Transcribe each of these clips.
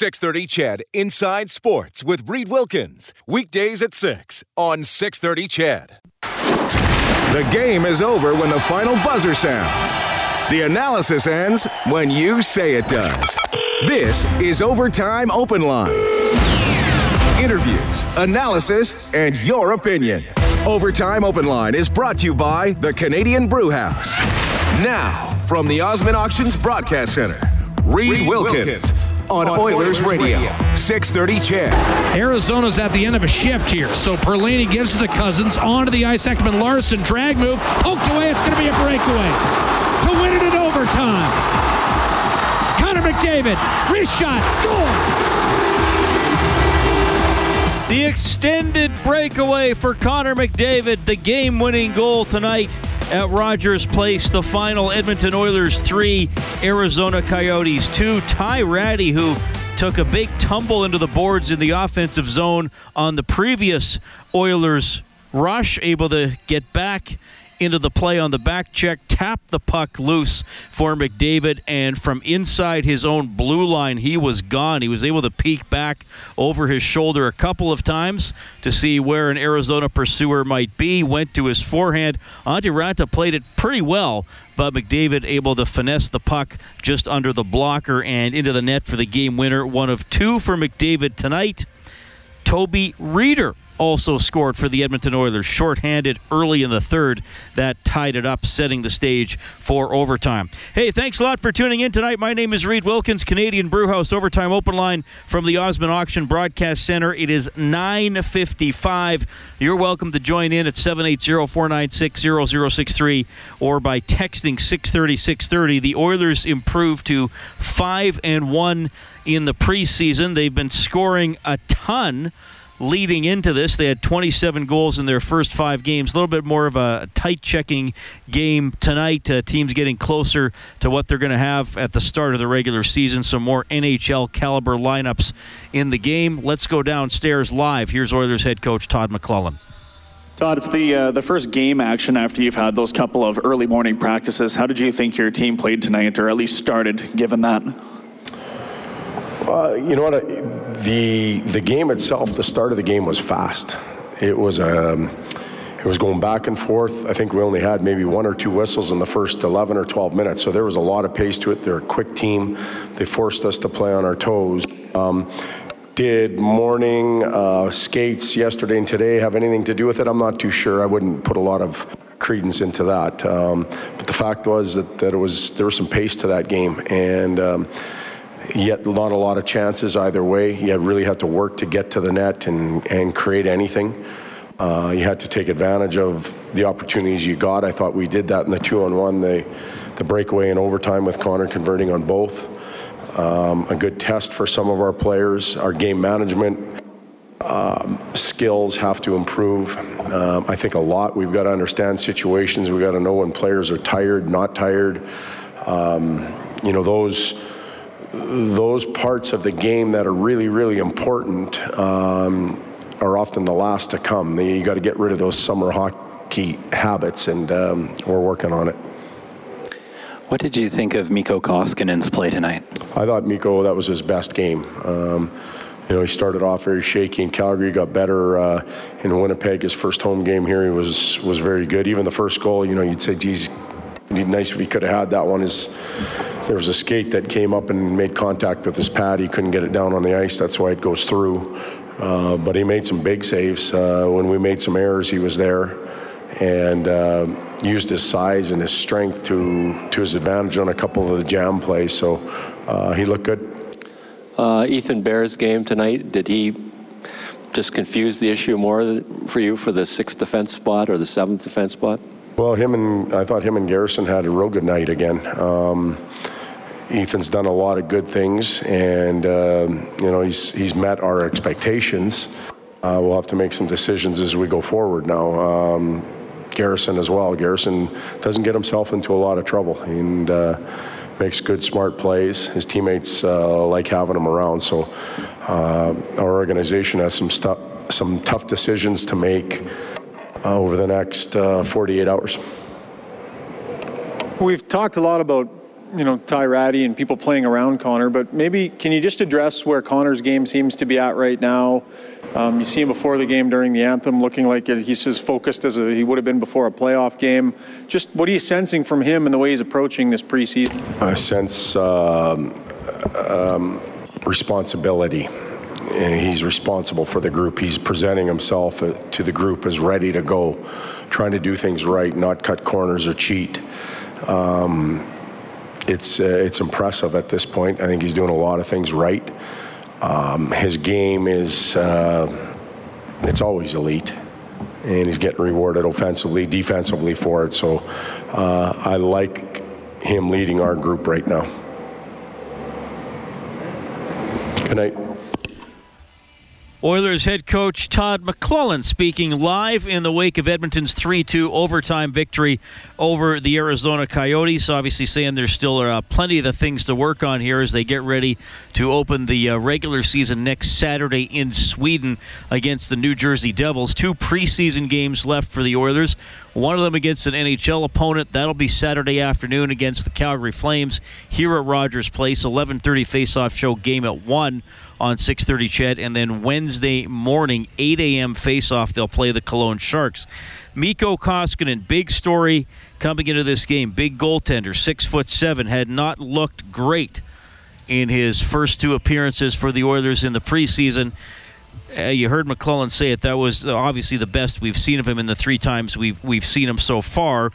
630 CHED Inside Sports with Reed Wilkins. Weekdays at 6 on 630 CHED. The game is over when the final buzzer sounds. The analysis ends when you say it does. This is Overtime Open Line. Interviews, analysis, and your opinion. Overtime Open Line is brought to you by the Canadian Brew House. Now, from the Osmond Auctions Broadcast Center, Reed Wilkins on Oilers Radio, 630 CHED. Arizona's at the end of a shift here, so Perlini gives it to Cozens, onto the ice, Ekman Larsson, drag move, poked away, it's going to be a breakaway. To win it in overtime. Connor McDavid, wrist shot, score! The extended breakaway for Connor McDavid, the game winning goal tonight at Rogers Place. The final Edmonton Oilers 3, Arizona Coyotes 2. Ty Rattie, who took a big tumble into the boards in the offensive zone on the previous Oilers rush, able to get back into the play on the back check, tapped the puck loose for McDavid, and from inside his own blue line, he was gone. He was able to peek back over his shoulder a couple of times to see where an Arizona pursuer might be. Went to his forehand. Antti Raanta played it pretty well, but McDavid able to finesse the puck just under the blocker and into the net for the game winner. One of two for McDavid tonight. Toby Rieder also scored for the Edmonton Oilers, shorthanded early in the third. That tied it up, setting the stage for overtime. Hey, thanks a lot for tuning in tonight. My name is Reed Wilkins, Canadian Brewhouse Overtime Open Line from the Osmond Auction Broadcast Center. It is 9.55. You're welcome to join in at 780-496-0063 or by texting 630-630. The Oilers improved to 5 and 1 in the preseason. They've been scoring a ton leading into this. They had 27 goals in their first five games. A little bit more of a tight checking game tonight. Uh, teams getting closer to what they're going to have at the start of the regular season. Some more NHL caliber lineups in the game. Let's go downstairs live. Here's Oilers head coach Todd McLellan. Todd, it's the uh, the first game action after you've had those couple of early morning practices. How did you think your team played tonight, or at least started, given that? Uh, you know what? The the game itself, the start of the game was fast. It was um, it was going back and forth. I think we only had maybe one or two whistles in the first 11 or 12 minutes, so there was a lot of pace to it. They're a quick team. They forced us to play on our toes. Um, did morning uh, skates yesterday and today have anything to do with it? I'm not too sure. I wouldn't put a lot of credence into that. Um, but the fact was that, that it was there was some pace to that game, and um, yet not a lot of chances either way. You really had to work to get to the net and, and create anything. Uh, you had to take advantage of the opportunities you got. I thought we did that in the two on one, the, the breakaway in overtime with Connor converting on both. Um, a good test for some of our players. Our game management um, skills have to improve. Um, I think a lot. We've got to understand situations. We've got to know when players are tired, not tired. Um, you know, those those parts of the game that are really, really important um, are often the last to come. You got to get rid of those summer hockey habits, and um, we're working on it. What did you think of Mikko Koskinen's play tonight? I thought Mikko, that was his best game. Um, you know, he started off very shaky in Calgary, got better uh, in Winnipeg. His first home game here, he was was very good. Even the first goal, you know, you'd say, geez, it'd be nice if he could have had that one. Is there was a skate that came up and made contact with his pad. He couldn't get it down on the ice. That's why it goes through. Uh, but he made some big saves. Uh, when we made some errors, he was there and uh, used his size and his strength to to his advantage on a couple of the jam plays. So uh, he looked good. Uh, Ethan Bear's game tonight, did he just confuse the issue more for you for the sixth defense spot or the seventh defense spot? Well, him and I thought him and Garrison had a real good night again. Um, Ethan's done a lot of good things, and uh, you know he's he's met our expectations. uh, we'll have to make some decisions as we go forward now. Um, Garrison as well. Garrison doesn't get himself into a lot of trouble and uh, makes good, smart plays. His teammates uh, like having him around. So uh, our organization has some stuff, some tough decisions to make uh, over the next uh, 48 hours. We've talked a lot about you know Ty Rattie and people playing around Connor, but maybe can you just address where Connor's game seems to be at right now? Um, you see him before the game during the anthem, looking like he's as focused as a, he would have been before a playoff game. Just what are you sensing from him and the way he's approaching this preseason? I sense um, um, responsibility. He's responsible for the group. He's presenting himself uh, to the group as ready to go, trying to do things right, not cut corners or cheat. Um, it's uh, it's impressive at this point. I think he's doing a lot of things right. Um, his game is uh, it's always elite, and he's getting rewarded offensively, defensively for it. So uh, I like him leading our group right now. Good night. Oilers head coach Todd McLellan speaking live in the wake of Edmonton's 3 2 overtime victory over the Arizona Coyotes. Obviously, saying there's still uh, plenty of the things to work on here as they get ready to open the uh, regular season next Saturday in Sweden against the New Jersey Devils. Two preseason games left for the Oilers. One of them against an NHL opponent. That'll be Saturday afternoon against the Calgary Flames here at Rogers Place. 11:30 face-off show game at one on 6:30 CHED, and then Wednesday morning 8 a.m. face-off. They'll play the Cologne Sharks. Mikko Koskinen, big story coming into this game. Big goaltender, six foot seven, had not looked great in his first two appearances for the Oilers in the preseason. Uh, you heard McLellan say it. That was obviously the best we've seen of him in the three times we've we've seen him so far.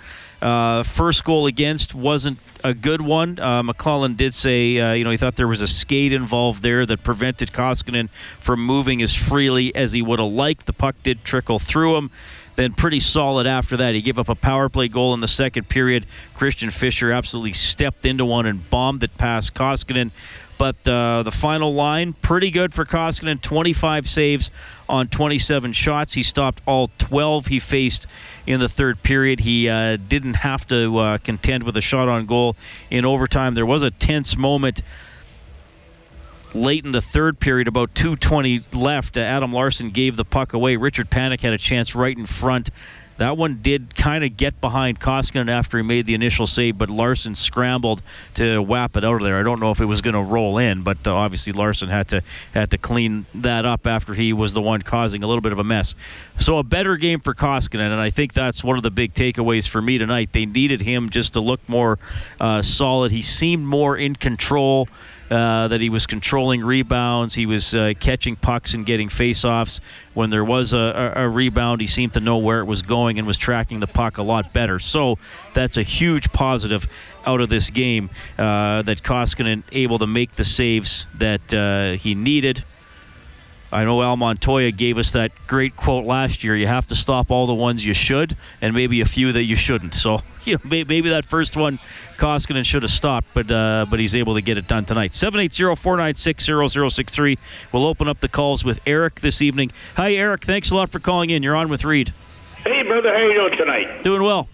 Uh, first goal against wasn't a good one. Uh, McLellan did say, uh, you know, he thought there was a skate involved there that prevented Koskinen from moving as freely as he would have liked. The puck did trickle through him. Then pretty solid after that. He gave up a power play goal in the second period. Christian Fischer absolutely stepped into one and bombed it past Koskinen. But uh, the final line, pretty good for Koskinen. 25 saves on 27 shots. He stopped all 12 he faced in the third period. He uh, didn't have to uh, contend with a shot on goal in overtime. There was a tense moment late in the third period, about 2:20 left. Adam Larsson gave the puck away. Richard Panik had a chance right in front that one did kind of get behind Koskinen after he made the initial save, but Larsson scrambled to whap it out of there. I don't know if it was going to roll in, but uh, obviously Larsson had to had to clean that up after he was the one causing a little bit of a mess. So a better game for Koskinen, and I think that's one of the big takeaways for me tonight. They needed him just to look more uh, solid. He seemed more in control. Uh, that he was controlling rebounds. He was uh, catching pucks and getting faceoffs. When there was a, a, a, rebound, he seemed to know where it was going and was tracking the puck a lot better. So that's a huge positive out of this game uh, that Koskinen able to make the saves that uh, he needed. I know Al Montoya gave us that great quote last year. You have to stop all the ones you should, and maybe a few that you shouldn't. So, you know, maybe that first one Koskinen should have stopped, but uh, but he's able to get it done tonight. 780-496-0063. We'll open up the calls with Eric this evening. Hi, Eric. Thanks a lot for calling in. You're on with Reed. Hey, brother. How you doing tonight? Doing well.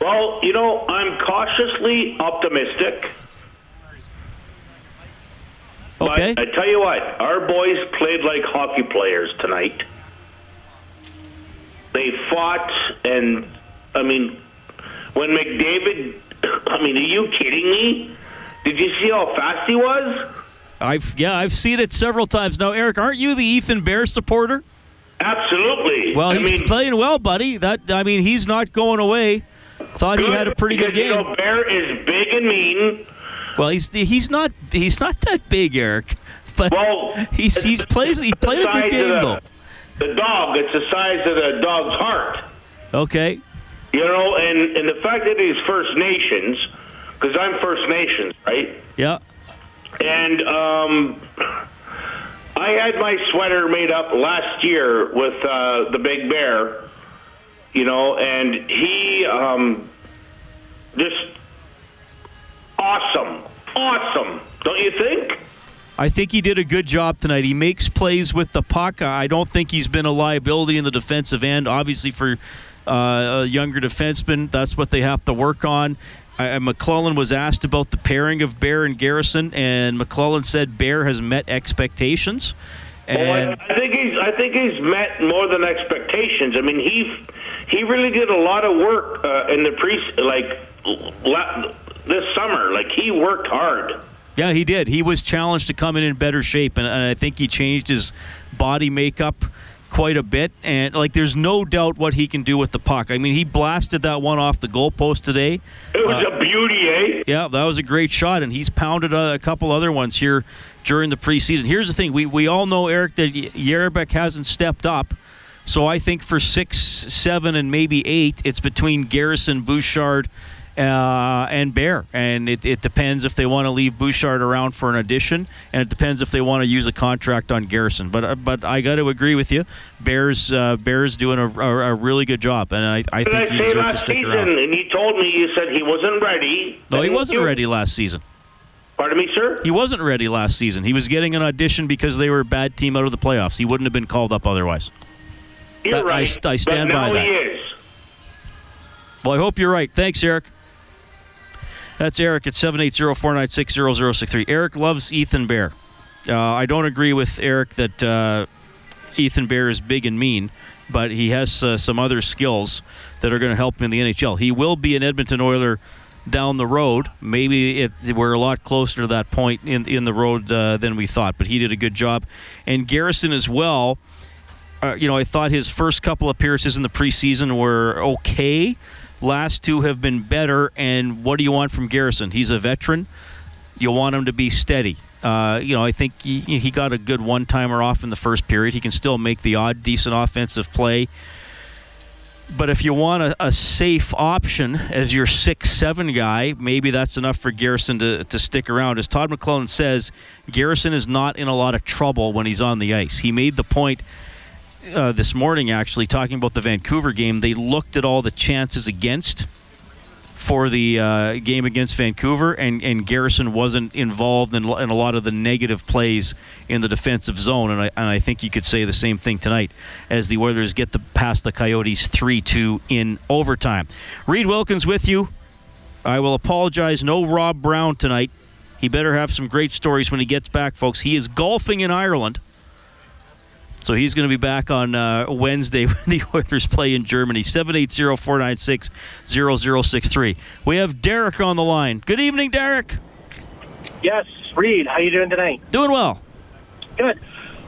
Well, you know, I'm cautiously optimistic. Okay. But I tell you what, our boys played like hockey players tonight. They fought, and I mean, when McDavid, I mean, are you kidding me? Did you see how fast he was? I've yeah, I've seen it several times now. Eric, aren't you the Ethan Bear supporter? Absolutely. Well, I he's mean, playing well, buddy. That I mean, he's not going away. Thought he had a pretty good game. You know, Bear is big and mean. Well, he's he's not he's not that big, Eric. But Well, he's he's plays he played a good game of though. the, the dog. It's the size of the dog's heart. Okay. You know, and and the fact that he's First Nations, because I'm First Nations, right? Yeah. And um, I had my sweater made up last year with uh, the Big Bear, you know, and he um, just awesome, awesome, don't you think? I think he did a good job tonight. He makes plays with the puck. I don't think he's been a liability in the defensive end. Obviously, for uh, a younger defenseman, that's what they have to work on. I, McLellan was asked about the pairing of Bear and Garrison, and McLellan said Bear has met expectations. And well, I think he's I think he's met more than expectations. I mean, he he really did a lot of work uh, in the pre like this summer. Like he worked hard. Yeah, he did. He was challenged to come in in better shape, and, and I think he changed his body makeup quite a bit. And like, there's no doubt what he can do with the puck. I mean, he blasted that one off the goalpost today. It was uh, a beauty, eh? Yeah, that was a great shot, and he's pounded a, a, couple other ones here during the preseason. Here's the thing: we we all know Eric that Jerabek hasn't stepped up. So I think for six, seven, and maybe eight, it's between Garrison, Bouchard, uh, and Bear. And it, it depends if they want to leave Bouchard around for an addition, and it depends if they want to use a contract on Garrison. But uh, but I got to agree with you. Bears uh, Bears doing a, a, a, really good job, and I, I think he deserves to stick season, around. And he told me you said he wasn't ready. No, he wasn't ready last season. Pardon me, sir? He wasn't ready last season. He was getting an audition because they were a bad team out of the playoffs. He wouldn't have been called up otherwise. You're that, right. I, I stand by that. Well, I hope you're right. Thanks, Eric. That's Eric at 780-496-0063. Eric loves Ethan Bear. Uh, I don't agree with Eric that uh, Ethan Bear is big and mean, but he has uh, some other skills that are going to help him in the NHL. He will be an Edmonton Oiler down the road. Maybe it, we're a lot closer to that point in in the road uh, than we thought, but he did a good job. And Garrison as well. Uh, you know, I thought his first couple appearances in the preseason were okay Last two have been better. And what do you want from Garrison? He's a veteran. You want him to be steady. Uh, you know, I think he, he got a good one timer off in the first period. He can still make the odd decent offensive play. But if you want a, a, safe option as your six seven guy, maybe that's enough for Garrison to, to stick around. As Todd McLellan says, Garrison is not in a lot of trouble when he's on the ice. He made the point uh, this morning, actually, talking about the Vancouver game. They looked at all the chances against for the uh, game against Vancouver, and, and Garrison wasn't involved in, in, a lot of the negative plays in the defensive zone. And I, and I think you could say the same thing tonight as the Oilers get the, past the Coyotes 3 2 in overtime. Reed Wilkins with you. I will apologize. No Rob Brown tonight. He better have some great stories when he gets back, folks. He is golfing in Ireland. So he's going to be back on uh, Wednesday when the Oilers play in Germany. 780-496-0063. We have Derek on the line. Good evening, Derek. Yes, Reed. How you doing tonight? Doing well. Good.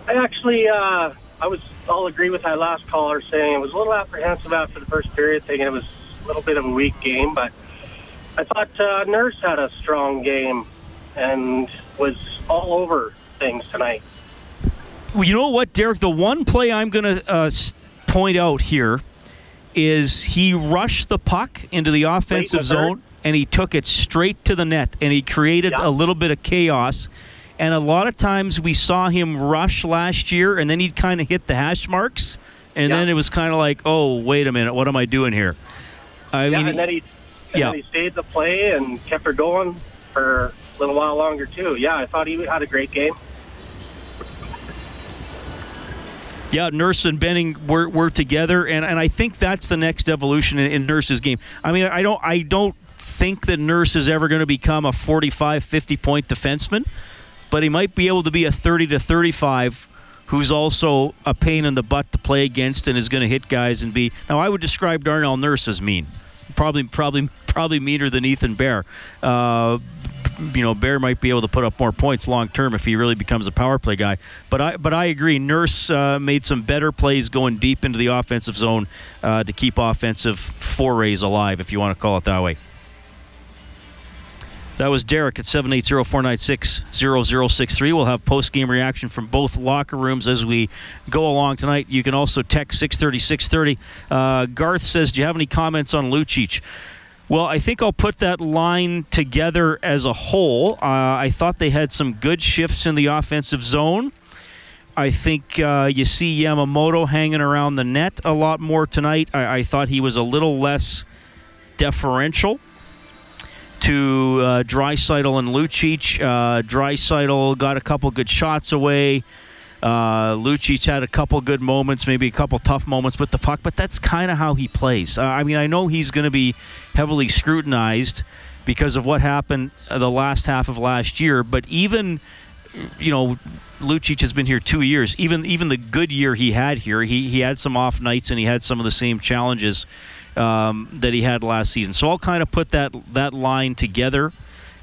I actually, uh, I was. I'll agree with that last caller saying it was a little apprehensive after the first period, thinking it was a little bit of a weak game, but I thought uh, Nurse had a strong game and was all over things tonight you know what, Derek? The one play I'm going to uh, point out here is he rushed the puck into the offensive zone and he took it straight to the net and he created a little bit of chaos. And a lot of times we saw him rush last year and then he'd kind of hit the hash marks. And then it was kind of like, oh, wait a minute, what am I doing here? I yeah, mean, and then he, and yeah. Then he stayed the play and kept her going for a little while longer too. Yeah, I thought he had a great game. Yeah, Nurse and Benning were, were together, and, and I think that's the next evolution in, in Nurse's game. I mean, I don't I don't think that Nurse is ever going to become a 45, 50 point defenseman, but he might be able to be a 30 to 35 who's also a pain in the butt to play against and is going to hit guys and be. Now, I would describe Darnell Nurse as mean, probably probably probably meaner than Ethan Bear. Uh, you know Bear might be able to put up more points long term if he really becomes a power play guy. But I but I agree. Nurse uh, made some better plays going deep into the offensive zone uh, to keep offensive forays alive, if you want to call it that way. That was Derek at 780-496-0063. We'll have post-game reaction from both locker rooms as we go along tonight. You can also text 630-630. Uh, Garth says, do you have any comments on Lucic? Well, I think I'll put that line together as a whole. Uh, I thought they had some good shifts in the offensive zone. I think uh, you see Yamamoto hanging around the net a lot more tonight. I, I thought he was a little less deferential. to uh, and Lucic. Uh, got a couple good shots away. Uh, Lucic had a couple good moments, maybe a couple tough moments with the puck, but that's kind of how he plays. Uh, I mean, I know he's going to be heavily scrutinized because of what happened uh, the last half of last year, but even you know, Lucic has been here two years. Even even the good year he had here, he he had some off nights and he had some of the same challenges um, that he had last season. So I'll kind of put that that line together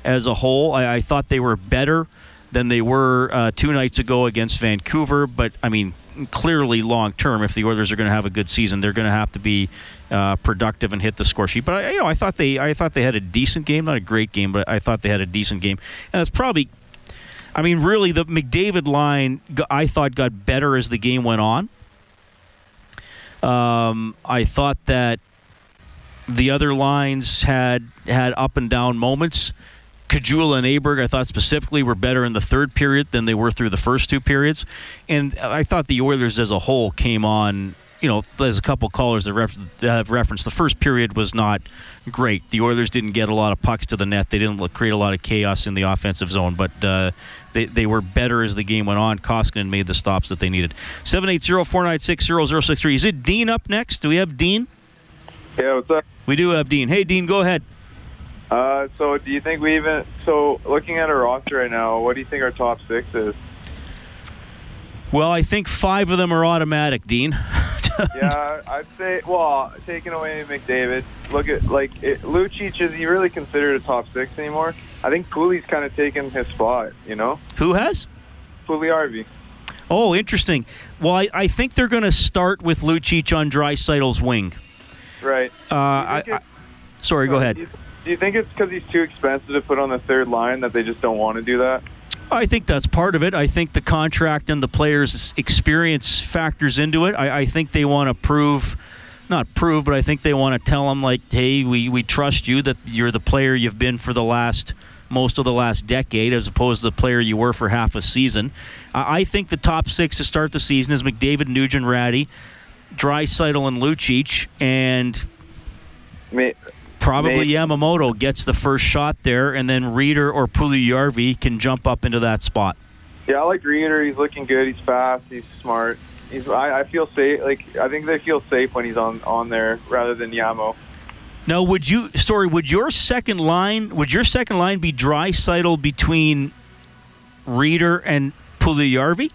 as a whole. I, I thought they were better than they were uh, two nights ago against Vancouver, but I mean. Clearly, long term, if the Oilers are going to have a good season, they're going to have to be uh, productive and hit the score sheet. But I, you know, I thought they, I thought they had a decent game, not a great game, but I thought they had a decent game, and that's probably I mean, really, the McDavid line I thought got better as the game went on. Um, I thought that the other lines had had up and down moments. Caggiula and Aberg, I thought specifically, were better in the third period than they were through the first two periods, and I thought the Oilers as a whole came on. You know, there's a couple callers that, ref- have referenced the first period was not great. The Oilers didn't get a lot of pucks to the net. They didn't create a lot of chaos in the offensive zone, but uh, they, they were better as the game went on. Koskinen made the stops that they needed. 780-496-0063. Is it Dean up next? Do we have Dean? Yeah, what's up? We do have Dean. Hey, Dean, go ahead. Uh, so do you think we even so looking at our roster right now, what do you think our top six is? Well, I think five of them are automatic, Dean. yeah, I'd say. Well, taking away McDavid, look at like it, Lucic. Is he really considered a top six anymore? I think Pooley's kind of taken his spot. You know, who has? Puljujarvi. Oh, interesting. Well, I, I think they're going to start with Lucic on Draisaitl's wing. Right. Uh, I, I, sorry, go ahead. Do you, think it's because he's too expensive to put on the third line that they just don't want to do that? I think that's part of it. I think the contract and the player's experience factors into it. I, I think they want to prove, not prove, but I think they want to tell him like, hey, we, we trust you that you're the player you've been for the last most of the last decade, as opposed to the player you were for half a season. I, I think the top six to start the season is McDavid, Nugent, Rattie, Draisaitl, and Lucic, and. May, Probably Maybe. Yamamoto gets the first shot there, and then Rieder or Puljujarvi can jump up into that spot. Yeah, I like Rieder. He's looking good. He's fast. He's smart. He's. I, I feel safe. Like I think they feel safe when he's on on there rather than Yamo. Now, would you? Sorry, would your second line? Would your second line be Draisaitl between Rieder and Puljujarvi?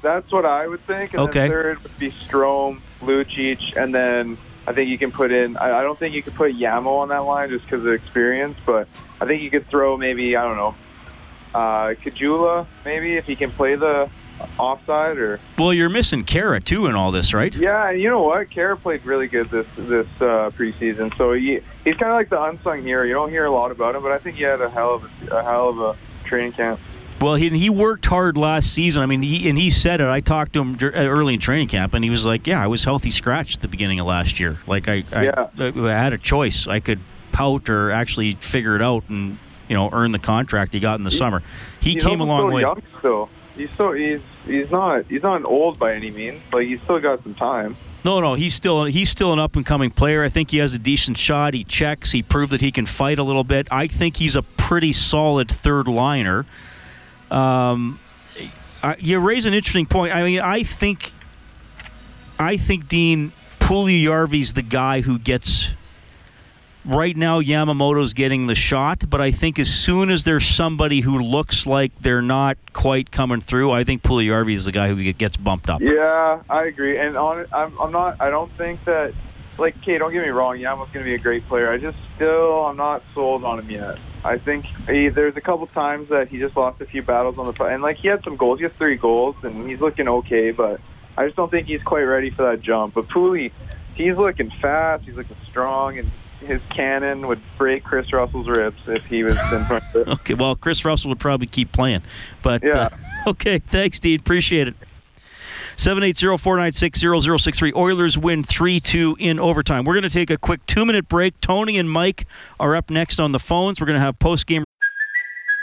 That's what I would think. And Okay. third would be Strome, Lucic, and then I think you can put in. I, I don't think you could put Yamo on that line just because of experience, but I think you could throw maybe I don't know, uh, Caggiula maybe if he can play the offside or Well, you're missing Khaira too in all this, right? yeah. And you know what? Khaira played really good this this uh, preseason, so he he's kind of like the unsung hero. You don't hear a lot about him, but I think he had a hell of a, a hell of a training camp. Well, he he worked hard last season. I mean, he and he said it. I talked to him uh, early in training camp, and he was like, "Yeah, I was healthy scratch at the beginning of last year. Like I, I, Yeah. I had a choice. I could pout or actually figure it out and you know earn the contract he got in the summer. He came a long so way. Young still. He's so he's he's not he's not old by any means. Like he's still got some time. No, no, he's still he's still an up and coming player. I think he has a decent shot. He checks. He proved that he can fight a little bit. I think he's a pretty solid third liner. Um, you raise an interesting point. I mean, I think I think Dean Puljujarvi's the guy who gets. Right now, Yamamoto's getting the shot, but I think as soon as there's somebody who looks like they're not quite coming through, I think Puljujarvi is the guy who gets bumped up. Yeah, I agree. And on I'm I'm not. I don't think that. Like, okay, don't get me wrong. Yamo's going to be a great player. I just still I'm not sold on him yet. I think he, there's a couple times that he just lost a few battles on the and like he had some goals. He has three goals and he's looking okay, but I just don't think he's quite ready for that jump. But Pooley, he's looking fast. He's looking strong, and his cannon would break Chris Russell's ribs if he was in front of it. Okay, well, Chris Russell would probably keep playing. But Yeah. uh, okay, thanks, Dean. Appreciate it. 780-496-0063. Oilers win 3-2 in overtime. We're going to take a quick two-minute break. Tony and Mike are up next on the phones. We're going to have post-game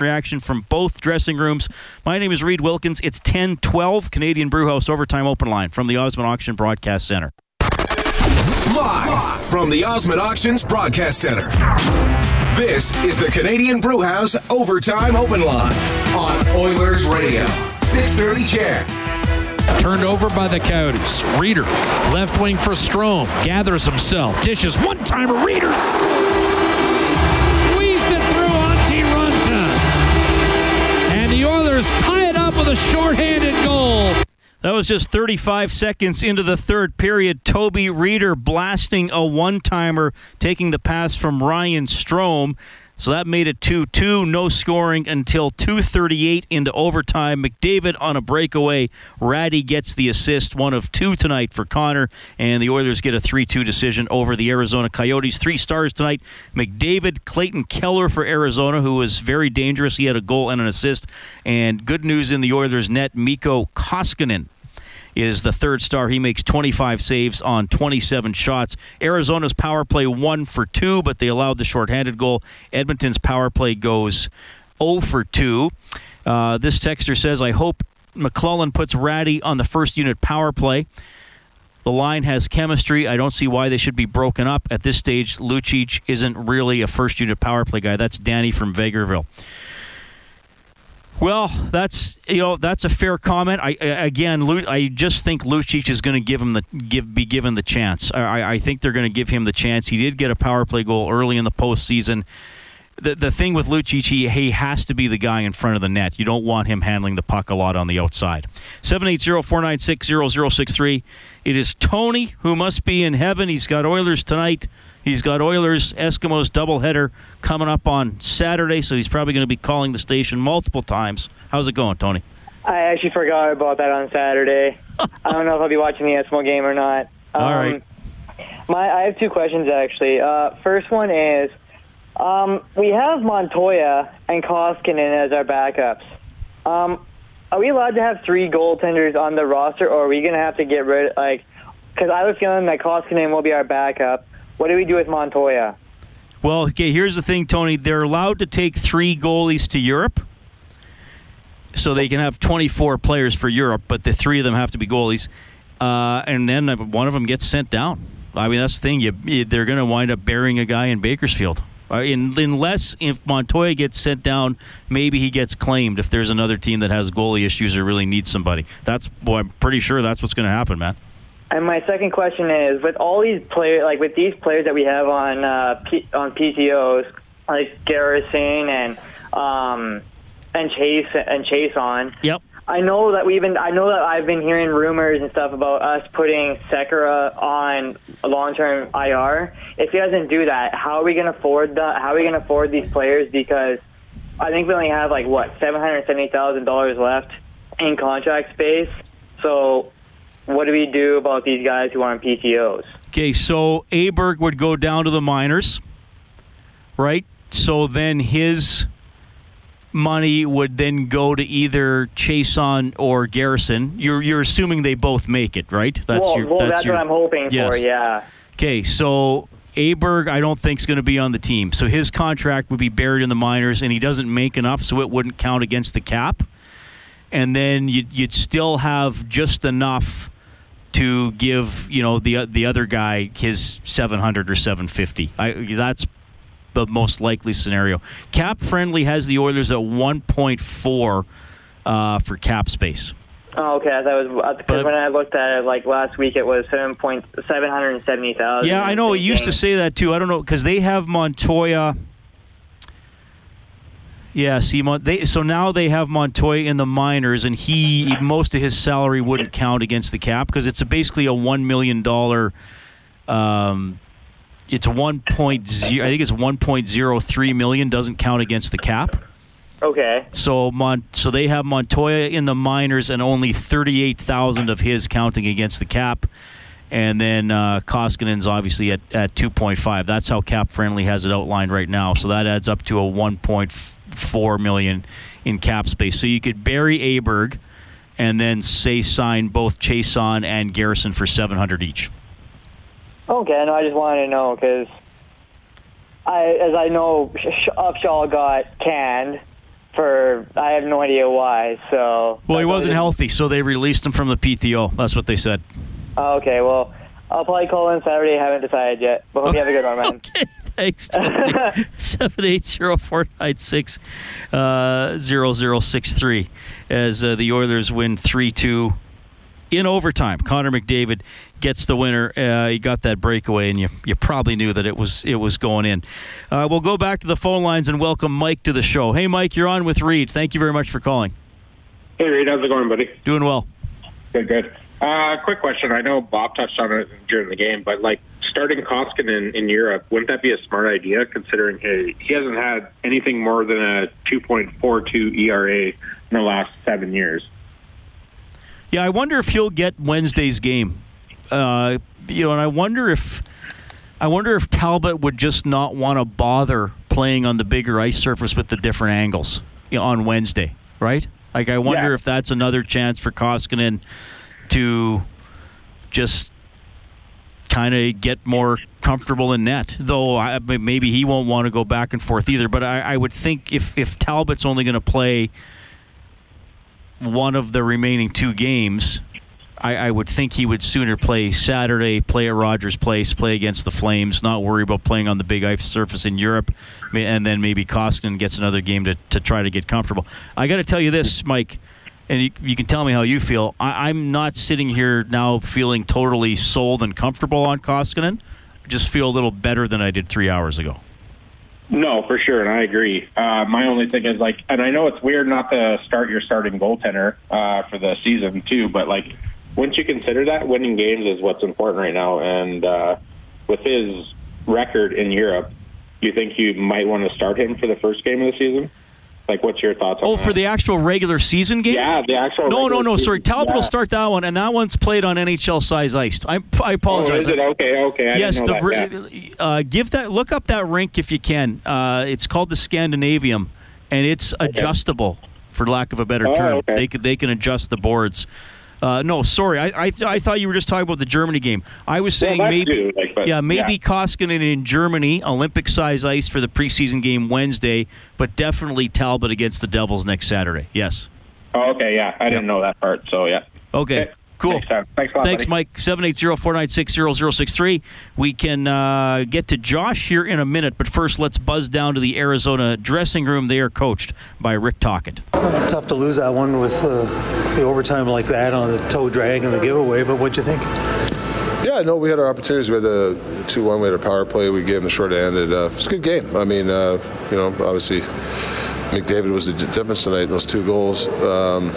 Reaction from both dressing rooms. My name is Reed Wilkins. It's 10-12 Canadian Brewhouse Overtime Open Line from the Osmond Auction Broadcast Center. Live from the Osmond Auctions Broadcast Center. This is the Canadian Brewhouse Overtime Open Line on Oilers Radio. 630 CHED. Turned over by the Coyotes. Rieder, left wing for Strome. Gathers himself. Dishes one timer. Readers. Squeezed a shorthanded goal. That was just 35 seconds into the third period. Toby Rieder blasting a one timer, taking the pass from Ryan Strome. So that made it 2 2. No scoring until 2.38 into overtime. McDavid on a breakaway. Rattie gets the assist, one of two tonight for Connor. And the Oilers get a 3 2 decision over the Arizona Coyotes. Three stars tonight McDavid, Clayton Keller for Arizona, who was very dangerous. He had a goal and an assist. And good news in the Oilers net Mikko Koskinen is the third star. He makes 25 saves on 27 shots. Arizona's power play one for two, but they allowed the shorthanded goal. Edmonton's power play goes 0 for 2. Uh, this texter says, I hope McLellan puts Rattie on the first unit power play. The line has chemistry. I don't see why they should be broken up. At this stage, Lucic isn't really a first unit power play guy. That's Danny from Vegreville. Well, that's you know that's a fair comment. I, I again, Lu, I just think Lucic is going to give him the give be given the chance. I, I think they're going to give him the chance. He did get a power play goal early in the postseason. The the thing with Lucic, he, he has to be the guy in front of the net. You don't want him handling the puck a lot on the outside. 780-496-0063. It is Tony who must be in heaven. He's got Oilers tonight. He's got Oilers Eskimos doubleheader coming up on Saturday, so he's probably going to be calling the station multiple times. How's it going, Tony? I actually forgot about that on Saturday. I don't know if I'll be watching the Eskimo game or not. Um, All right. My, I have two questions actually. Uh, first one is, um, we have Montoya and Koskinen as our backups. Um, are we allowed to have three goaltenders on the roster, or are we going to have to get rid? Of like, because I a feeling that Koskinen will be our backup. What do we do with Montoya? Well, okay, here's the thing, Tony. They're allowed to take three goalies to Europe. So they can have 24 players for Europe, but the three of them have to be goalies. Uh, and then one of them gets sent down. I mean, that's the thing. You, they're going to wind up burying a guy in Bakersfield. Uh, unless if Montoya gets sent down, maybe he gets claimed if there's another team that has goalie issues or really needs somebody. That's well, I'm pretty sure that's what's going to happen, man. And my second question is, with all these players, like with these players that we have on uh, P- on PTOS, like Garrison and um, and Chase and Chase on. Yep. I know that we've been. I know that I've been hearing rumors and stuff about us putting Sekera on long-term IR. If he doesn't do that, how are we going to afford the? How are we going to afford these players? Because I think we only have like what seven hundred seventy thousand dollars left in contract space. So, what do we do about these guys who are on PTOS? Okay, so Aberg would go down to the minors, right? So then his money would then go to either Chiasson or Garrison. You're you're assuming they both make it, right? That's well, your well, that's, that's your, what I'm hoping yes. for. Yeah. Okay, so Aberg, I don't think is going to be on the team. So his contract would be buried in the minors, and he doesn't make enough, so it wouldn't count against the cap. And then you'd, you'd still have just enough to give you know the the other guy his 700 or 750. I, that's the most likely scenario. Cap friendly has the Oilers at 1.4 uh, for cap space. Oh, okay. I thought it was because when I looked at it like last week, it was seven point seven hundred seventy thousand. Yeah, I know. It used to say that too. I don't know because they have Montoya. Yeah, see, Mon- they so now they have Montoya in the minors, and he most of his salary wouldn't count against the cap because it's a, basically a one million dollar. Um, it's one point zero. I think it's one point zero three million. Doesn't count against the cap. Okay. So Mon- so they have Montoya in the minors and only 38,000 of his counting against the cap. And then uh, Koskinen's obviously at, at 2.5. That's how cap friendly has it outlined right now. So that adds up to a 1.4 million in cap space. So you could bury Aberg and then say sign both Chiasson and Garrison for 700 each. Okay, no, I just wanted to know because I, as I know, Sh- Upshaw got canned for I have no idea why. So Well, he wasn't healthy, so they released him from the PTO. That's what they said. Oh, okay, well, I'll probably call in Saturday. I haven't decided yet, but hope you have a good one, man. Okay. Thanks. Seven eight zero four nine six uh, zero zero six three as uh, the Oilers win three two in overtime. Connor McDavid gets the winner. Uh, he got that breakaway, and you you probably knew that it was it was going in. Uh, we'll go back to the phone lines and welcome Mike to the show. Hey, Mike, you're on with Reed. Thank you very much for calling. Hey, Reed, how's it going, buddy? Doing well. Good, good. Uh, quick question. I know Bob touched on it during the game, but like starting Koskinen in Europe, wouldn't that be a smart idea considering hey, he hasn't had anything more than a 2.42 ERA in the last seven years? Yeah, I wonder if he'll get Wednesday's game. Uh, you know, and I wonder if I wonder if Talbot would just not want to bother playing on the bigger ice surface with the different angles you know, on Wednesday, right? Like, I wonder Yeah. if that's another chance for Koskinen to just kind of get more comfortable in net. Though I, maybe he won't want to go back and forth either. But I, I would think if if Talbot's only going to play one of the remaining two games, I, I would think he would sooner play Saturday, play at Rogers Place, play against the Flames, not worry about playing on the big ice surface in Europe, and then maybe Koskinen gets another game to, to try to get comfortable. I got to tell you this, Mike, and you, you can tell me how you feel. I, I'm not sitting here now feeling totally sold and comfortable on Koskinen. I just feel a little better than I did three hours ago. No, for sure, and I agree. Uh, my only thing is like, and I know it's weird not to start your starting goaltender uh, for the season too, but like, wouldn't you consider that winning games is what's important right now? And uh, with his record in Europe, you think you might want to start him for the first game of the season? Like, what's your thoughts on Oh, that? for the actual regular season game? Yeah, the actual. No, no, no. Sorry. Talbot will start that one, and that one's played on NHL size ice. I, I apologize. Oh, is it? Okay, okay. I yes, didn't the that, ri- uh, give that look up that rink if you can. Uh, it's called the Scandinavium, and it's adjustable, for lack of a better Oh, term. okay. They could they can adjust the boards. Uh, no, sorry, I, I I thought you were just talking about the Germany game. I was saying that maybe too, like, yeah maybe yeah. Koskinen in Germany, Olympic size ice for the preseason game Wednesday, but definitely Talbot against the Devils next Saturday. Yes. Oh, okay, yeah. I didn't know that part, so yeah. Okay. Cool. Makes sense. Thanks a lot, Thanks. Mike. 780-496-0063. We can uh, get to Josh here in a minute, but first let's buzz down to the Arizona dressing room. They are coached by Rick Tocchet. Tough to lose that one with uh, the overtime like that on the toe drag and the giveaway, but what'd you think? Yeah, no, we had our opportunities. We had the 2 1, we had a power play. We gave them the short end. And, uh, it's a good game. I mean, uh, you know, obviously, McDavid was the difference tonight those two goals. Um,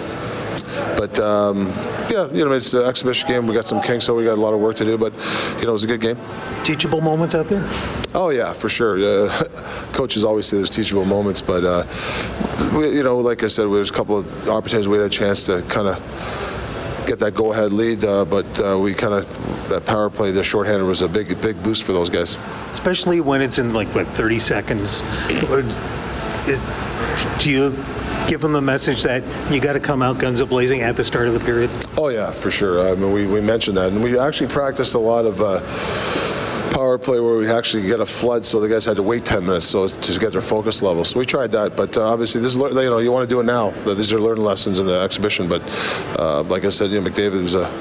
but, um, yeah, you know, it's an exhibition game. We got some kinks, so we got a lot of work to do. But, you know, it was a good game. Teachable moments out there? Oh yeah, for sure. Uh, coaches always say there's teachable moments, but uh, we, you know, like I said, there's a couple of opportunities we had a chance to kind of get that go-ahead lead, uh, but uh, we kind of that power play, the shorthanded was a big, big boost for those guys. Especially when it's in like, what, 30 seconds? Is, do you give them the message that you got to come out guns a-blazing at the start of the period? Oh yeah, for sure. I mean, we, we mentioned that, and we actually practiced a lot of. Uh, Power play where we actually get a flood, so the guys had to wait 10 minutes so to get their focus level. So we tried that, but uh, obviously this is you know you want to do it now. These are learning lessons in the exhibition, but uh, like I said, you know, McDavid was a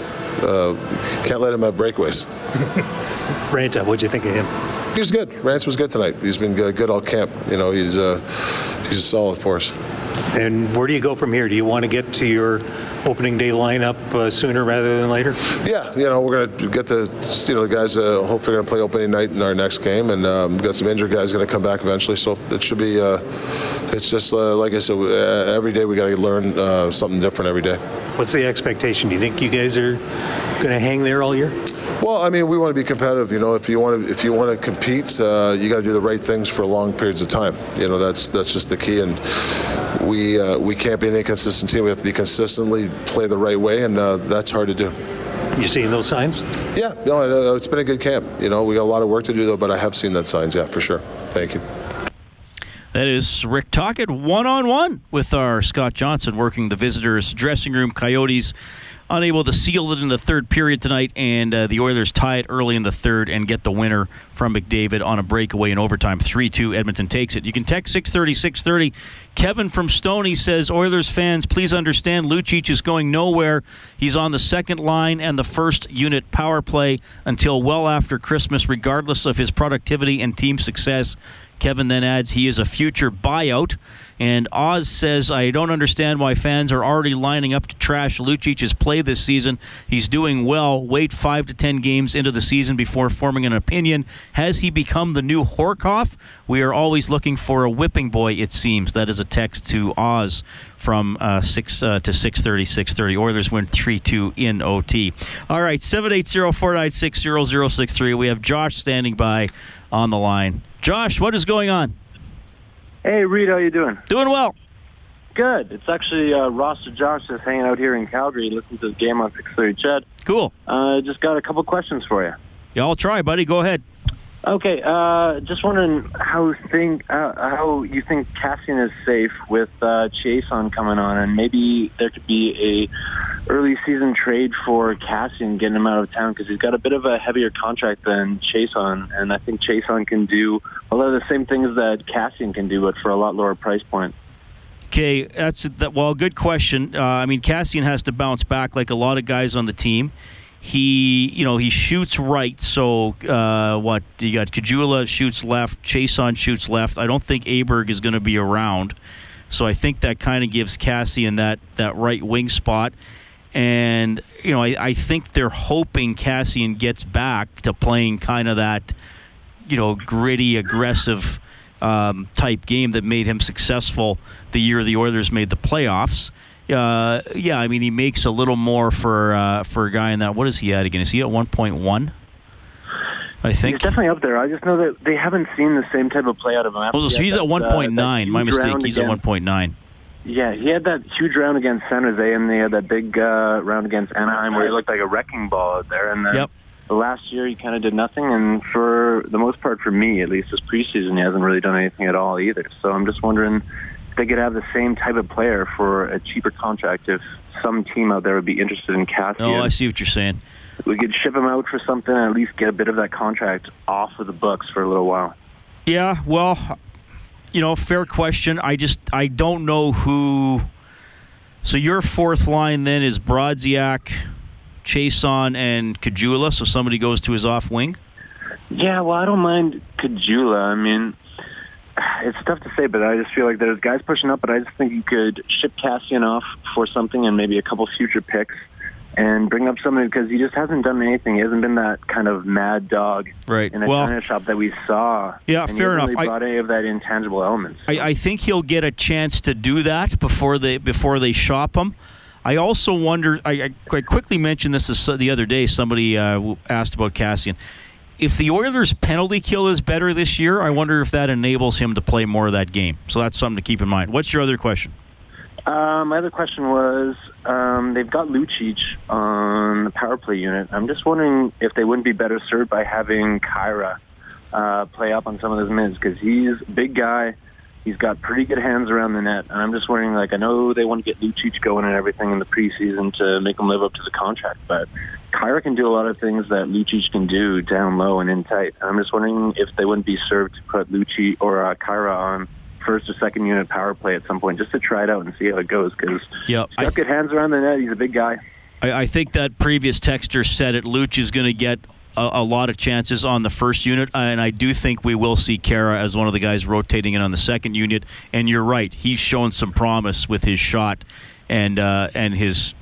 uh, can't let him have breakaways. Raanta, what'd you think of him? He was good. Rance was good tonight. He's been good, good all camp. You know, he's uh, he's a solid for us. And where do you go from here? Do you want to get to your opening day lineup uh, sooner rather than later? Yeah, you know, we're going to get the, you know, the guys uh, hopefully going to play opening night in our next game, and um, we've got some injured guys going to come back eventually. So it should be, uh, it's just uh, like I said, uh, every day we got to learn uh, something different every day. What's the expectation? Do you think you guys are going to hang there all year? Well, I mean, we want to be competitive. You know, if you want to, if you want to compete, uh, you got to do the right things for long periods of time. You know, that's that's just the key. And we uh, we can't be an inconsistent team. We have to be consistently play the right way, and uh, that's hard to do. You seeing those signs? Yeah, no, uh, it's been a good camp. You know, we got a lot of work to do though, but I have seen that signs. Yeah, for sure. Thank you. That is Rick Tocchet one on one with our Scott Johnson working the visitors' dressing room. Coyotes unable to seal it in the third period tonight, and uh, the Oilers tie it early in the third and get the winner from McDavid on a breakaway in overtime. 3 2, Edmonton takes it. You can text 630 630. Kevin from Stony says, Oilers fans, please understand Lucic is going nowhere. He's on the second line and the first unit power play until well after Christmas, regardless of his productivity and team success. Kevin then adds he is a future buyout. And Oz says, I don't understand why fans are already lining up to trash Lucic's play this season. He's doing well. Wait five to ten games into the season before forming an opinion. Has he become the new Horcoff? We are always looking for a whipping boy, it seems. That is a text to Oz from uh, 6 uh, to 6.30, 6.30. Oilers win 3-2 in OT. All right, 780-496-0063. We have Josh standing by on the line. Josh, what is going on? Hey, Reed, how you doing? Doing well. Good. It's actually uh, Josh just hanging out here in Calgary, listening to the game on 630 CHED. Cool. Uh, just got a couple questions for you. Yeah, I'll try, buddy. Go ahead. Okay, uh, just wondering how think uh, how you think Kassian is safe with uh, Chiasson coming on, and maybe there could be a early season trade for Kassian, getting him out of town because he's got a bit of a heavier contract than Chiasson, and I think Chiasson can do a lot of the same things that Kassian can do, but for a lot lower price point. Okay, that's that. Well, good question. Uh, I mean, Kassian has to bounce back like a lot of guys on the team. He, you know, he shoots right. So uh, what? You got Caggiula shoots left. Chiasson shoots left. I don't think Aberg is going to be around. So I think that kind of gives Kassian that that right wing spot. And you know, I, I think they're hoping Kassian gets back to playing kind of that, you know, gritty, aggressive um, type game that made him successful the year the Oilers made the playoffs. Uh, yeah, I mean he makes a little more for uh, for a guy in that. What is he at again? Is he at one point one? I think he's definitely up there. I just know that they haven't seen the same type of play out of him. Well, so he's He had at that, uh, one point nine. My mistake. He's at one point nine. Yeah, he had that huge round against San Jose, and they had that big uh, round against Anaheim where he looked like a wrecking ball out there. And then Yep. the last year, he kind of did nothing. And for the most part, for me at least, this preseason, he hasn't really done anything at all either. So I'm just wondering they could have the same type of player for a cheaper contract. If some team out there would be interested in Kassian, Oh, I see what you're saying. we could ship him out for something and at least get a bit of that contract off of the books for a little while. Yeah, well, you know, fair question. I just I don't know who. So your fourth line then is Brodziak, Chiasson, and Caggiula. So somebody goes to his off wing. Yeah, well, I don't mind Caggiula. I mean, it's tough to say, but I just feel like there's guys pushing up, but I just think you could ship Kassian off for something and maybe a couple future picks and bring up somebody because he just hasn't done anything. He hasn't been that kind of mad dog Right. in a Well- China shop that we saw. Yeah, fair enough. Really I- brought any of that intangible elements. I, I think he'll get a chance to do that before they before they shop him. I also wonder. I, I, I quickly mentioned this this- the other day. Somebody uh, asked about Kassian. If the Oilers' penalty kill is better this year, I wonder if that enables him to play more of that game. So that's something to keep in mind. What's your other question? Uh, my other question was um, they've got Lucic on the power play unit. I'm just wondering if they wouldn't be better served by having Khaira uh, play up on some of those minutes because he's a big guy. He's got pretty good hands around the net, and I'm just wondering. Like, I know they want to get Lucic going and everything in the preseason to make him live up to the contract, but Khaira can do a lot of things that Lucic can do down low and in tight. I'm just wondering if they wouldn't be served to put Lucic or uh, Khaira on first or second unit power play at some point just to try it out and see how it goes because Yeah, he's got good hands around the net. He's a big guy. I, I think that previous texter said it. Luch is going to get a, a lot of chances on the first unit, and I do think we will see Khaira as one of the guys rotating in on the second unit. And you're right; he's shown some promise with his shot and uh, and his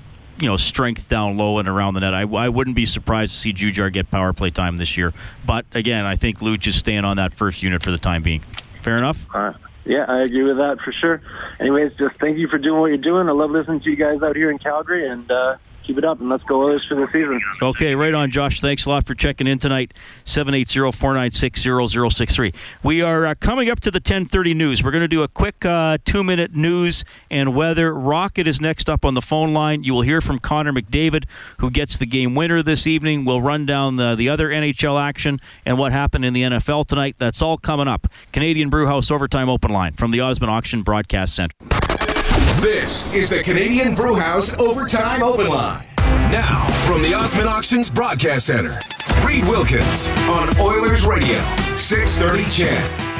you know strength down low and around the net. I, I wouldn't be surprised to see Jujhar get power play time this year. But again, I think Luch is staying on that first unit for the time being. Fair enough. Uh, yeah, I agree with that for sure. Anyways, just thank you for doing what you're doing. I love listening to you guys out here in Calgary, and uh, keep it up, and let's go Oilers for the season. Okay, right on, Josh. Thanks a lot for checking in tonight. 780-496-0063. We are uh, coming up to the 10:30 news. We're going to do a quick uh, two-minute news and weather. Rocket is next up on the phone line. You will hear from Connor McDavid, who gets the game winner this evening. We'll run down the, the other NHL action and what happened in the NFL tonight. That's all coming up. Canadian Brewhouse Overtime Open Line from the Osmond Auction Broadcast Center. This is the Canadian Brewhouse Overtime Open Line. Now, from the Osmond Auctions Broadcast Center, Reed Wilkins on Oilers Radio, 630 CHED.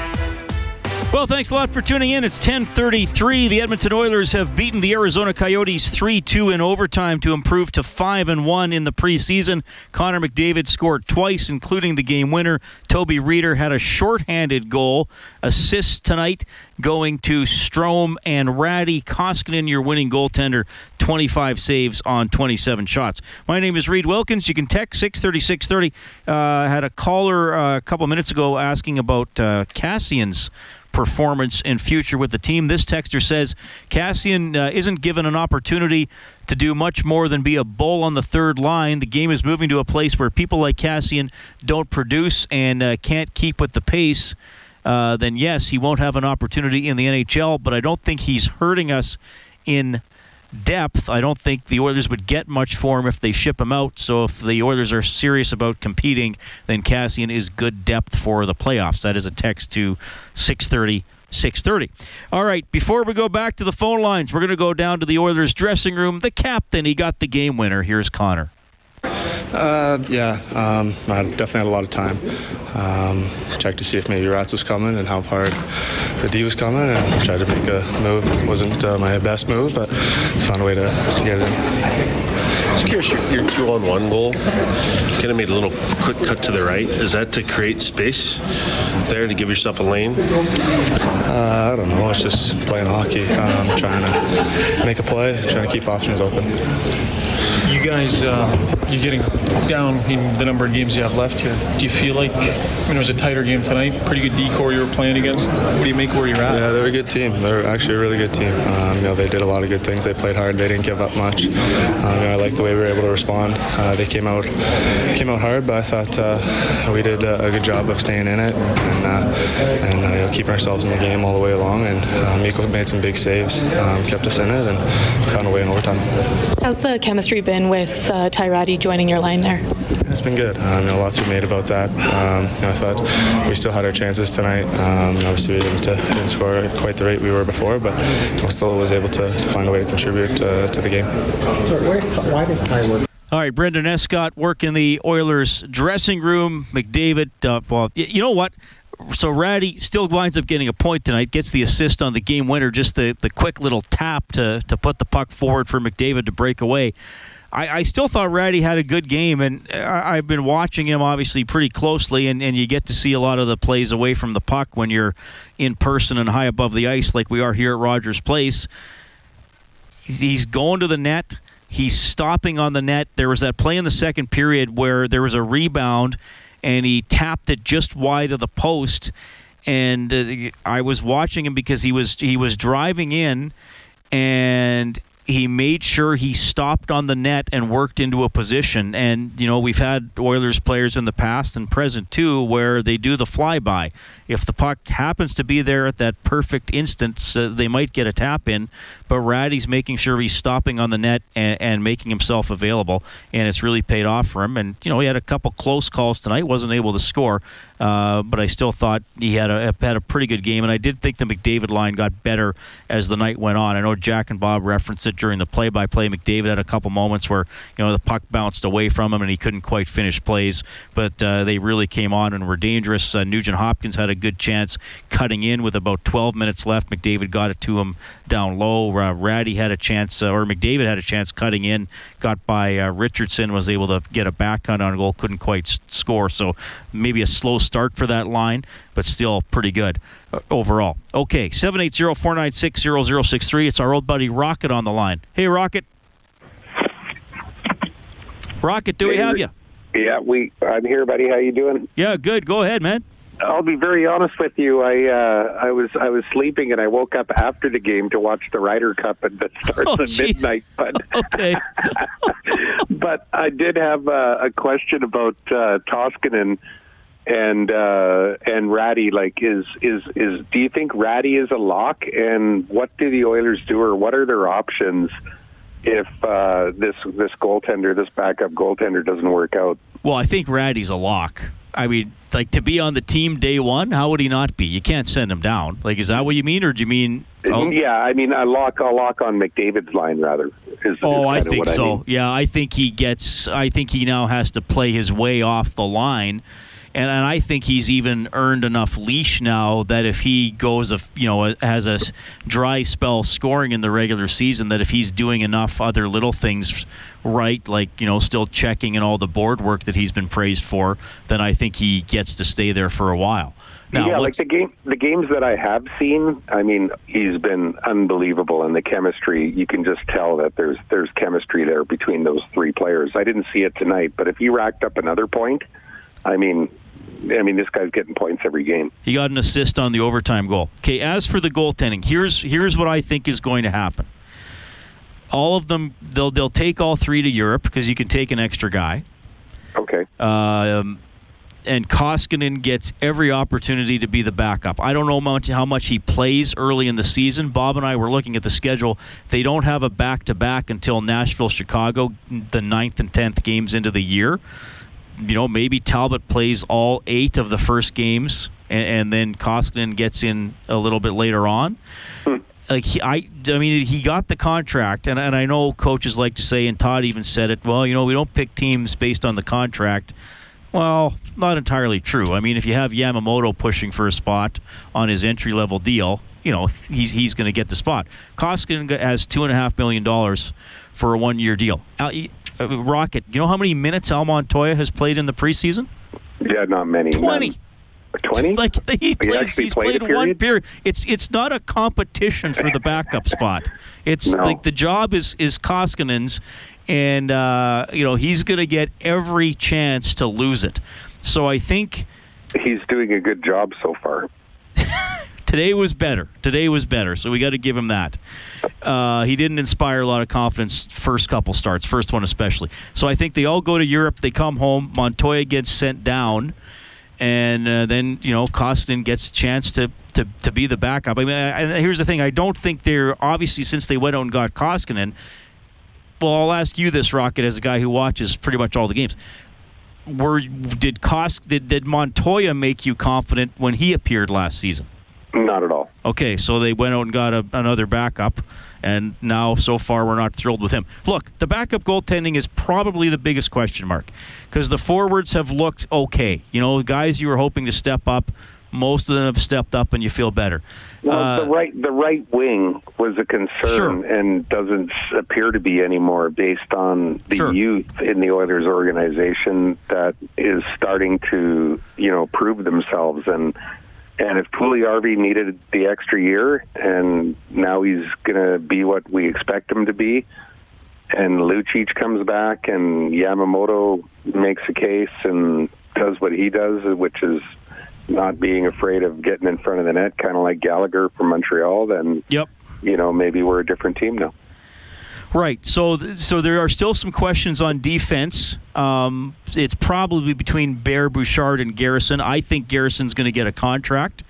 Well, thanks a lot for tuning in. It's 10:33. The Edmonton Oilers have beaten the Arizona Coyotes 3-2 in overtime to improve to 5 and 1 in the preseason. Connor McDavid scored twice including the game winner. Toby Rieder had a shorthanded goal. Assists tonight going to Strome and Rattie. Koskinen, your winning goaltender, 25 saves on 27 shots. My name is Reed Wilkins. You can text 630 630. Uh, had a caller uh, a couple minutes ago asking about uh, Kassian's performance and future with the team. This texter says Kassian uh, isn't given an opportunity to do much more than be a bull on the third line. The game is moving to a place where people like Kassian don't produce and uh, can't keep with the pace. Uh, then yes, he won't have an opportunity in the NHL. But I don't think he's hurting us in depth. I don't think the Oilers would get much for him if they ship him out. So if the Oilers are serious about competing, then Kassian is good depth for the playoffs. That is a text to 630 630. All right, before we go back to the phone lines, we're going to go down to the Oilers dressing room. The captain, he got the game winner. Here's Connor. Uh, yeah, um, I definitely had a lot of time. Um, checked to see if maybe Rats was coming and how hard the D was coming, and tried to make a move. It wasn't uh, my best move, but found a way to, to get it in. Just curious, your, your two on one goal kind of made a little quick cut to the right. Is that to create space there to give yourself a lane? Uh, I don't know. It's just playing hockey, um, trying to make a play, trying to keep options open. You guys, uh, you're getting down in the number of games you have left here. Do you feel like, I mean, it was a tighter game tonight, pretty good decor you were playing against. What do you make where you're at? Yeah, they're a good team. They're actually a really good team. Um, you know, they did a lot of good things. They played hard. They didn't give up much. Um, you know, I like the way we were able to respond. Uh, they came out came out hard, but I thought uh, we did a, a, good job of staying in it and uh, and uh, you know, keeping ourselves in the game all the way along. And uh, Mikko made some big saves, um, kept us in it, and found a way in overtime. How's the chemistry been with uh, Ty Rattie joining your line there? It's been good. Um, you know, lots we made about that. Um, you know, I thought we still had our chances tonight. Um, obviously, we didn't, uh, didn't, score at quite the rate we were before, but you know, still was able to, to, find a way to contribute uh, to the game. So why does Ty work? All right, Brendan Escott work in the Oilers dressing room. McDavid, uh, well, you know what? So Rattie still winds up getting a point tonight. Gets the assist on the game winner. Just the, the quick little tap to to put the puck forward for McDavid to break away. I, I still thought Rattie had a good game, and I, have been watching him obviously pretty closely, and, and you get to see a lot of the plays away from the puck when you're in person and high above the ice, like we are here at Rogers Place. He's going to the net. He's stopping on the net. There was that play in the second period where there was a rebound, and he tapped it just wide of the post. And uh, I was watching him because he was he was driving in, and he made sure he stopped on the net and worked into a position. And, you know, we've had Oilers players in the past and present too where they do the flyby. If the puck happens to be there at that perfect instance, uh, they might get a tap in. But Rattie's making sure he's stopping on the net and, and, making himself available. And it's really paid off for him. And, you know, he had a couple close calls tonight, wasn't able to score. Uh, but I still thought he had a had a pretty good game, and I did think the McDavid line got better as the night went on. I know Jack and Bob referenced it during the play-by-play. McDavid had a couple moments where you know the puck bounced away from him and he couldn't quite finish plays, but uh, they really came on and were dangerous. Uh, Nugent Hopkins had a good chance cutting in with about 12 minutes left. McDavid got it to him down low. Uh, Rattie had a chance, uh, or McDavid had a chance cutting in, got by uh, Richardson, was able to get a backhand on goal, couldn't quite s- score. So maybe a slow start for that line, but still pretty good uh, overall. Okay, 780 496 0063. It's our old buddy Rocket on the line. Hey, Rocket. Rocket, do we have you? Yeah, we. I'm here, buddy. How you doing? Yeah, good. Go ahead, man. I'll be very honest with you. I uh, I was I was sleeping and I woke up after the game to watch the Ryder Cup and that starts Oh, at midnight. But okay, but I did have uh, a question about uh, Koskinen and uh, and Rattie. Like, is is is do you think Rattie is a lock? And what do the Oilers do, or what are their options if uh, this this goaltender, this backup goaltender, doesn't work out? Well, I think Rattie's a lock. I mean, like to be on the team day one, how would he not be? You can't send him down. Like, is that what you mean, or do you mean? Oh, Yeah, I mean, I lock a lock on McDavid's line rather. Is, oh is I think so. I mean. Yeah, I think he gets. I think he now has to play his way off the line. And, and I think he's even earned enough leash now that if he goes, a, you know, has a dry spell scoring in the regular season, that if he's doing enough other little things right, like you know, still checking and all the board work that he's been praised for, then I think he gets to stay there for a while. Now, yeah, like the game, the games that I have seen. I mean, he's been unbelievable, and the chemistry. You can just tell that there's there's chemistry there between those three players. I didn't see it tonight, but if he racked up another point, I mean, I mean, this guy's getting points every game. He got an assist on the overtime goal. Okay, as for the goaltending, here's here's what I think is going to happen. All of them, they'll they'll take all three to Europe because you can take an extra guy. Okay. Um, and Koskinen gets every opportunity to be the backup. I don't know much, how much he plays early in the season. Bob and I were looking at the schedule. They don't have a back to back until Nashville, Chicago, the ninth and tenth games into the year. You know, maybe Talbot plays all eight of the first games, and, and then Koskinen gets in a little bit later on. Hmm. Like he, I, I mean, he got the contract, and, and I know coaches like to say, and Todd even said it. Well, you know, we don't pick teams based on the contract. Well, not entirely true. I mean, if you have Yamamoto pushing for a spot on his entry level deal, you know he's he's going to get the spot. Koskinen has two and a half million dollars for a one year deal. Uh, Rocket, you know how many minutes Al Montoya has played in the preseason? Yeah, not many. Twenty. Twenty. Like he plays, actually he's played played one period? period. It's it's not a competition for the backup spot. It's No. like the job is is Koskinen's, and uh, you know he's going to get every chance to lose it. So I think He's doing a good job so far. today was better. Today was better. So we got to give him that. Uh, he didn't inspire a lot of confidence first couple starts, first one especially. So I think they all go to Europe. They come home. Montoya gets sent down, and uh, then you know Costin gets a chance to. To, to be the backup. I mean, I, I- here's the thing. I don't think they're obviously since they went out and got Koskinen. Well, I'll ask you this, Rocket, as a guy who watches pretty much all the games. Were did Kosk did, did Montoya make you confident when he appeared last season? Not at all. Okay, so they went out and got a, another backup, and now so far we're not thrilled with him. Look, the backup goaltending is probably the biggest question mark because the forwards have looked okay. You know, guys you were hoping to step up, most of them have stepped up, and you feel better. Well, Uh, the right the right wing was a concern and doesn't appear to be anymore based on the youth in the Oilers organization that is starting to you know prove themselves and and if Puljujarvi needed the extra year and now he's going to be what we expect him to be and Lucic comes back and Yamamoto makes a case and does what he does which is not being afraid of getting in front of the net, kind of like Gallagher from Montreal, then yep. you know maybe we're a different team now. Right. So, th- so there are still some questions on defense. Um, it's probably between Bear, Bouchard, and Garrison. I think Garrison's going to get a contract.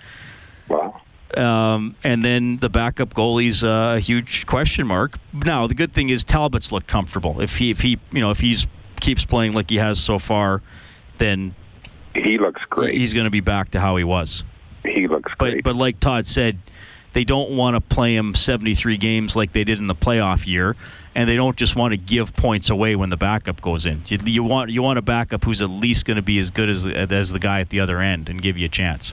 Wow. Um, and then the backup goalie's a huge question mark. Now, the good thing is Talbot's looked comfortable. If he, if he, you know, if he's keeps playing like he has so far, then he looks great. He's going to be back to how he was. He looks great. But, but like Todd said, they don't want to play him 73 games like they did in the playoff year, and they don't just want to give points away when the backup goes in. You, you want you want a backup who's at least going to be as good as as the guy at the other end and give you a chance.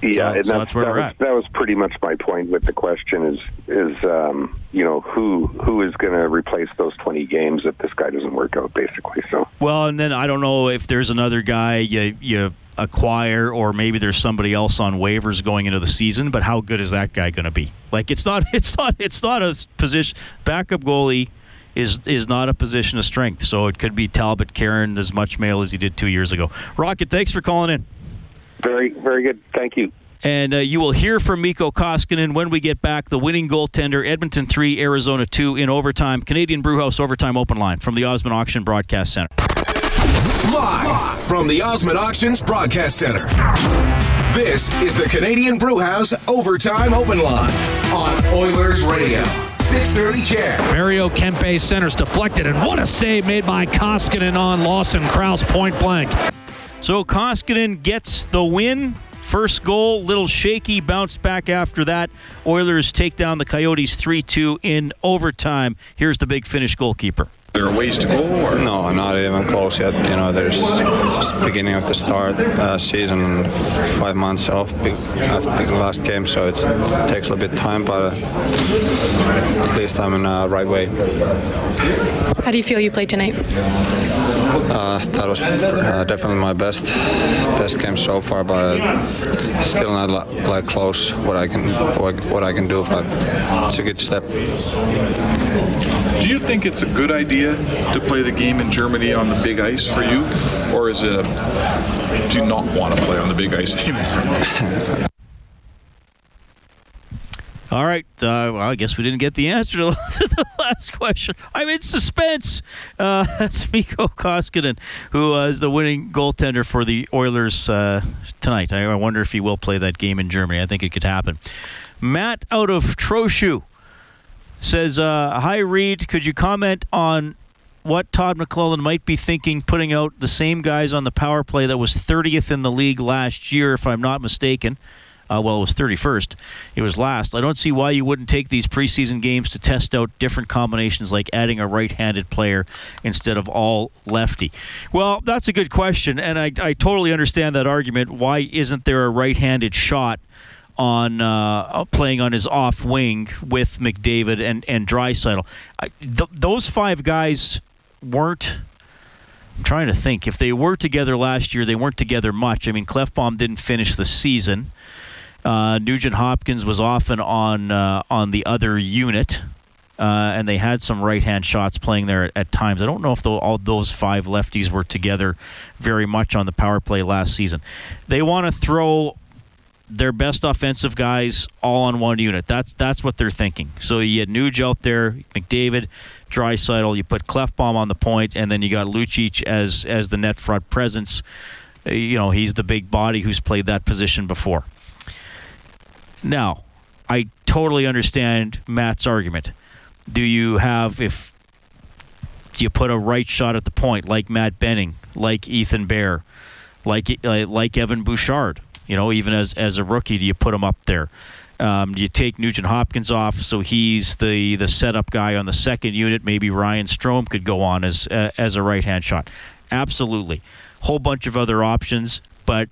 Yeah, So- and so that's, that's where that, we're was, at. that was pretty much my point with the question is is um, you know who who is going to replace those 20 games if this guy doesn't work out basically. So Well, and then I don't know if there's another guy you you acquire, or maybe there's somebody else on waivers going into the season. But how good is that guy going to be? Like it's not it's not it's not a position backup goalie. Is, is not a position of strength, so it could be Talbot Karen as much mail as he did two years ago. Rocket, thanks for calling in. Very, very good. Thank you. And uh, you will hear from Mikko Koskinen when we get back. The winning goaltender, Edmonton 3, Arizona 2 in overtime. Canadian Brewhouse Overtime Open Line from the Osmond Auction Broadcast Center. Live from the Osmond Auctions Broadcast Center. This is the Canadian Brewhouse Overtime Open Line on Oilers Radio. 630 CHED. Mario Kempe centers deflected, and what a save made by Koskinen on Lawson Crouse point blank. So Koskinen gets the win. First goal, little shaky, bounced back after that. Oilers take down the Coyotes 3 2 in overtime. Here's the big finish goalkeeper. There are ways to go? Or? No, not even close yet. You know, there's just beginning of the start uh, season, five months off after the last game, so it takes a little bit of time, but uh, at least I'm in the right way. How do you feel you played tonight? Uh, that was uh, definitely my best best game so far, but still not like close what I can what I can do. But it's a good step. Do you think it's a good idea to play the game in Germany on the big ice for you, or is it a, do you not want to play on the big ice anymore? All right. Uh, well, I guess we didn't get the answer to the last question. I'm in suspense. Uh, that's Mikko Koskinen, who uh, is the winning goaltender for the Oilers uh, tonight. I, I, wonder if he will play that game in Germany. I think it could happen. Matt out of Trochu says, uh, Hi, Reed. Could you comment on what Todd McLellan might be thinking putting out the same guys on the power play that was 30th in the league last year, if I'm not mistaken? Uh, well, it was 31st. It was last. I don't see why you wouldn't take these preseason games to test out different combinations, like adding a right-handed player instead of all lefty. Well, that's a good question, and I, I totally understand that argument. Why isn't there a right-handed shot? On uh, playing on his off wing with McDavid and and Draisaitl. Th- those five guys weren't. I'm trying to think if they were together last year. They weren't together much. I mean, Klefbom didn't finish the season. Uh, Nugent Hopkins was often on uh, on the other unit, uh, and they had some right hand shots playing there at, at times. I don't know if the, all those five lefties were together very much on the power play last season. They want to throw their best offensive guys all on one unit. That's that's what they're thinking. So you had Nuge out there, McDavid, Draisaitl. You put Klefbom on the point, and then you got Lucic as as the net front presence. Uh, you know he's the big body who's played that position before. Now, I totally understand Matt's argument. Do you have if you put a right shot at the point like Matt Benning, like Ethan Bear, like like Evan Bouchard? You know, even as as a rookie, do you put him up there? Um, do you take Nugent Hopkins off so he's the the setup guy on the second unit? Maybe Ryan Strome could go on as uh, as a right hand shot. Absolutely, whole bunch of other options, but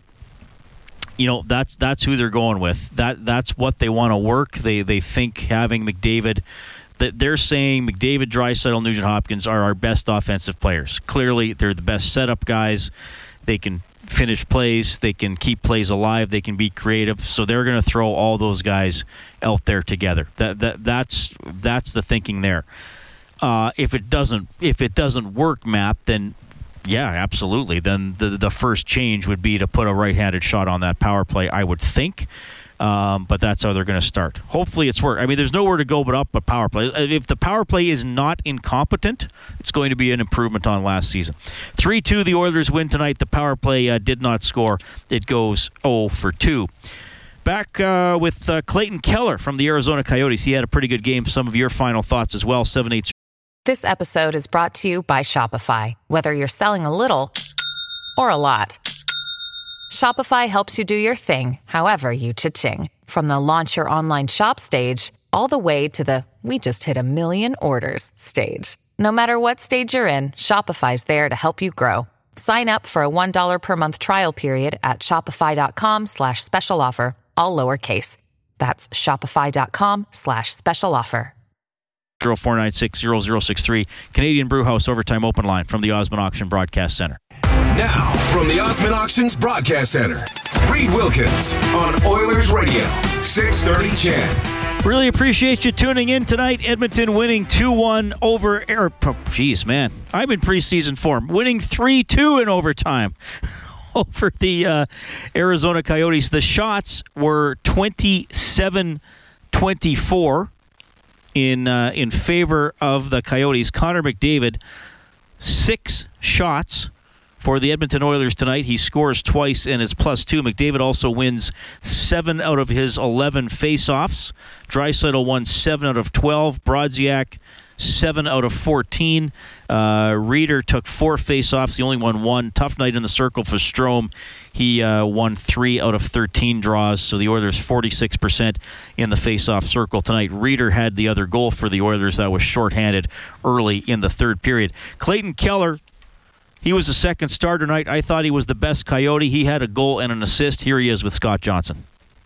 you know that's that's who they're going with. That that's what they want to work. They they think having McDavid that they're saying McDavid, Draisaitl, Nugent Hopkins are our best offensive players. Clearly, they're the best setup guys. They can finish plays. They can keep plays alive. They can be creative. So they're going to throw all those guys out there together. That that that's that's the thinking there. Uh, if it doesn't if it doesn't work, Matt, then yeah, absolutely. Then the the first change would be to put a right-handed shot on that power play. I would think. Um, but that's how they're going to start. Hopefully, it's work. I mean, there's nowhere to go but up. But power play. Uh, if the power play is not incompetent, it's going to be an improvement on last season. Three two, the Oilers win tonight. The power play uh, did not score. It goes 0 for two. Back uh, with uh, Clayton Keller from the Arizona Coyotes. He had a pretty good game. Some of your final thoughts as well. Seven eight. This episode is brought to you by Shopify. Whether you're selling a little or a lot. Shopify helps you do your thing, however you cha-ching. From the launch your online shop stage, all the way to the we just hit a million orders stage. No matter what stage you're in, Shopify's there to help you grow. Sign up for a $1 per month trial period at shopify.com slash special offer, all lowercase. That's shopify.com slash special offer. 0496 0063, Canadian Brewhouse Overtime Open Line from the Osmond Auction Broadcast Center. Now, from the Osmond Auctions Broadcast Center, Reed Wilkins on Oilers Radio, 630 CHED. Really appreciate you tuning in tonight. Edmonton winning 2 1 over Air. Jeez, man. I'm in preseason form. Winning 3 2 in overtime. over the uh, Arizona Coyotes. The shots were 27 24 in, uh, in favor of the Coyotes. Connor McDavid, six shots for the Edmonton Oilers tonight. He scores twice and is plus two. McDavid also wins seven out of his 11 faceoffs. Draisaitl won seven out of 12. Brodziak, seven out of 14. Uh, Rieder took four faceoffs. The only one won. Tough night in the circle for Strome. He uh, won three out of 13 draws, so the Oilers 46% in the faceoff circle tonight. Rieder had the other goal for the Oilers that was shorthanded early in the third period. Clayton Keller he was the second starter tonight. I thought he was the best Coyote. He had a goal and an assist. Here he is with Scott Johnson.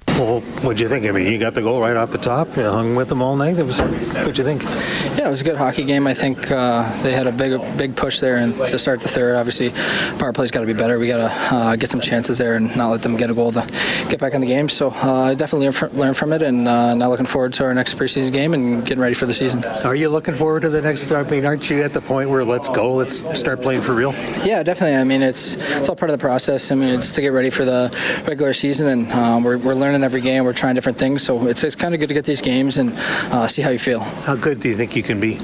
Well, what'd you think? I mean, you got the goal right off the top. You hung with them all night. It was. What'd you think? Yeah, it was a good hockey game. I think uh, they had a big, big push there, and to start the third, obviously, power play's got to be better. We got to uh, get some chances there and not let them get a goal to get back in the game. So uh, I definitely learned from, learned from it, and uh, now looking forward to our next preseason game and getting ready for the season. Are you looking forward to the next? I mean, aren't you at the point where let's go, let's start playing for real? Yeah, definitely. I mean, it's it's all part of the process. I mean, it's to get ready for the regular season, and um, we're, we're learning every game. We're trying different things, so it's, it's kind of good to get these games and uh, see how you feel. How good do you think you can be?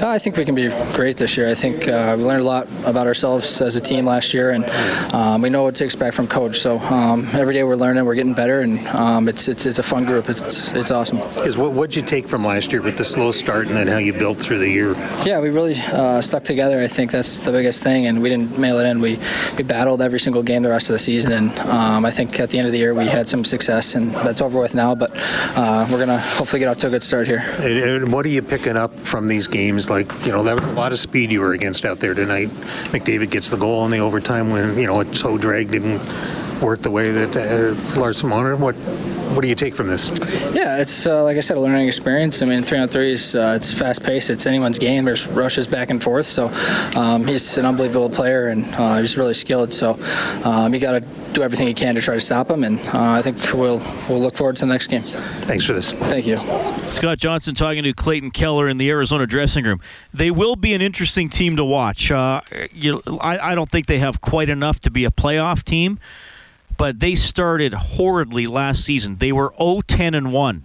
Uh, I think we can be great this year. I think uh, we learned a lot about ourselves as a team last year, and um, we know what to expect from coach. So um, every day we're learning, we're getting better, and um, it's, it's it's a fun group. It's it's awesome. Because what what'd you take from last year with the slow start and then how you built through the year? Yeah, we really uh, stuck together. I think that's the biggest thing, and we didn't mail it in. We we battled every single game the rest of the season, and um, I think at the end of the year we had some success, and that's over with now. But uh, we're gonna hopefully get out to a good start here. And, and what are you picking up from these games? Like you know, that was a lot of speed you were against out there tonight. McDavid gets the goal in the overtime when you know it's so drag didn't work the way that uh, Larsson wanted. What what do you take from this? Yeah, it's uh, like I said, a learning experience. I mean, three on three is uh, it's fast paced. It's anyone's game. There's rushes back and forth. So um, he's an unbelievable player and uh, he's really skilled. So um, you got to do everything he can to try to stop him. And uh, I think we'll we'll look forward to the next game. Thanks for this. Thank you. Scott Johnson talking to Clayton Keller in the Arizona dressing room. They will be an interesting team to watch. Uh, you, I, I don't think they have quite enough to be a playoff team but they started horridly last season. They were 0-10 and 1.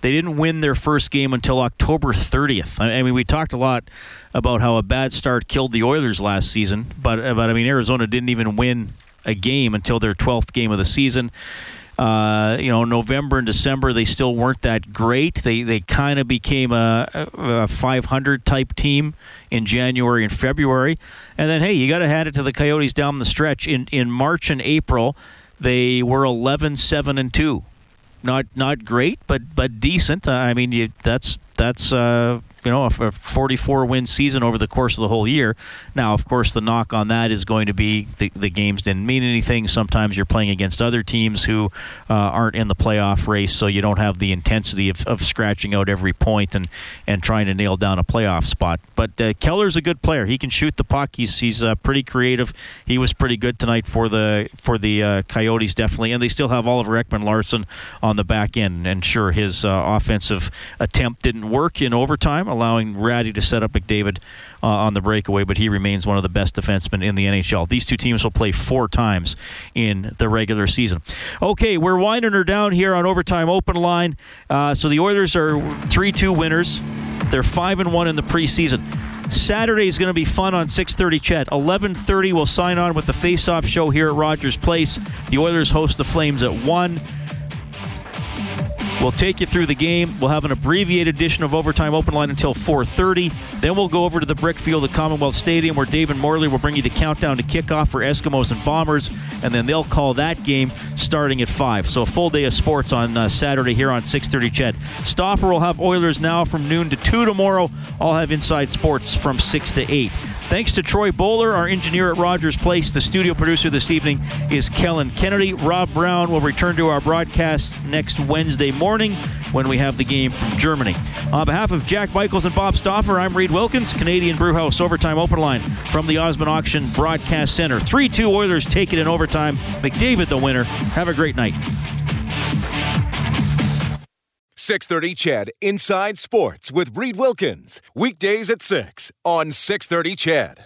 They didn't win their first game until October 30th. I mean, we talked a lot about how a bad start killed the Oilers last season, but but I mean, Arizona didn't even win a game until their 12th game of the season. Uh, you know, November and December they still weren't that great. They they kind of became a, a 500 type team in January and February, and then hey, you got to hand it to the Coyotes down the stretch in in March and April. They were 11 7 and 2. Not not great, but but decent. I mean, you, that's that's uh, you know a 44 win season over the course of the whole year. Now, of course, the knock on that is going to be the, the games didn't mean anything. Sometimes you're playing against other teams who uh, aren't in the playoff race, so you don't have the intensity of, of scratching out every point and, and trying to nail down a playoff spot. But uh, Keller's a good player. He can shoot the puck. He's he's uh, pretty creative. He was pretty good tonight for the for the uh, Coyotes, definitely. And they still have Oliver Ekman-Larsson on the back end. And sure, his uh, offensive attempt didn't work in overtime, allowing Rattie to set up McDavid uh, on the breakaway, but he remains one of the best defensemen in the NHL. These two teams will play four times in the regular season. Okay, we're winding her down here on Overtime Open Line. Uh, so the Oilers are 3 2 winners. They're 5 and 1 in the preseason. Saturday is going to be fun on 6:30. CHED 11:30. We'll sign on with the face-off show here at Rogers Place. The Oilers host the Flames at one. We'll take you through the game. We'll have an abbreviated edition of Overtime Open Line until 4:30. Then we'll go over to the brick field at Commonwealth Stadium, where David Morley will bring you the countdown to kickoff for Eskimos and Bombers, and then they'll call that game starting at five. So a full day of sports on uh, Saturday here on 6:30. CHED Stauffer will have Oilers now from noon to two tomorrow. I'll have Inside Sports from six to eight. Thanks to Troy Bowler, our engineer at Rogers Place. The studio producer this evening is Kellen Kennedy. Rob Brown will return to our broadcast next Wednesday morning when we have the game from Germany. On behalf of Jack Michaels and Bob Stauffer, I'm Reed Wilkins, Canadian Brewhouse Overtime Open Line from the Osmond Auction Broadcast Center. 3 2 Oilers take it in overtime. McDavid the winner. Have a great night. 630 CHED Inside Sports with Reed Wilkins. Weekdays at 6 on 630 Ched.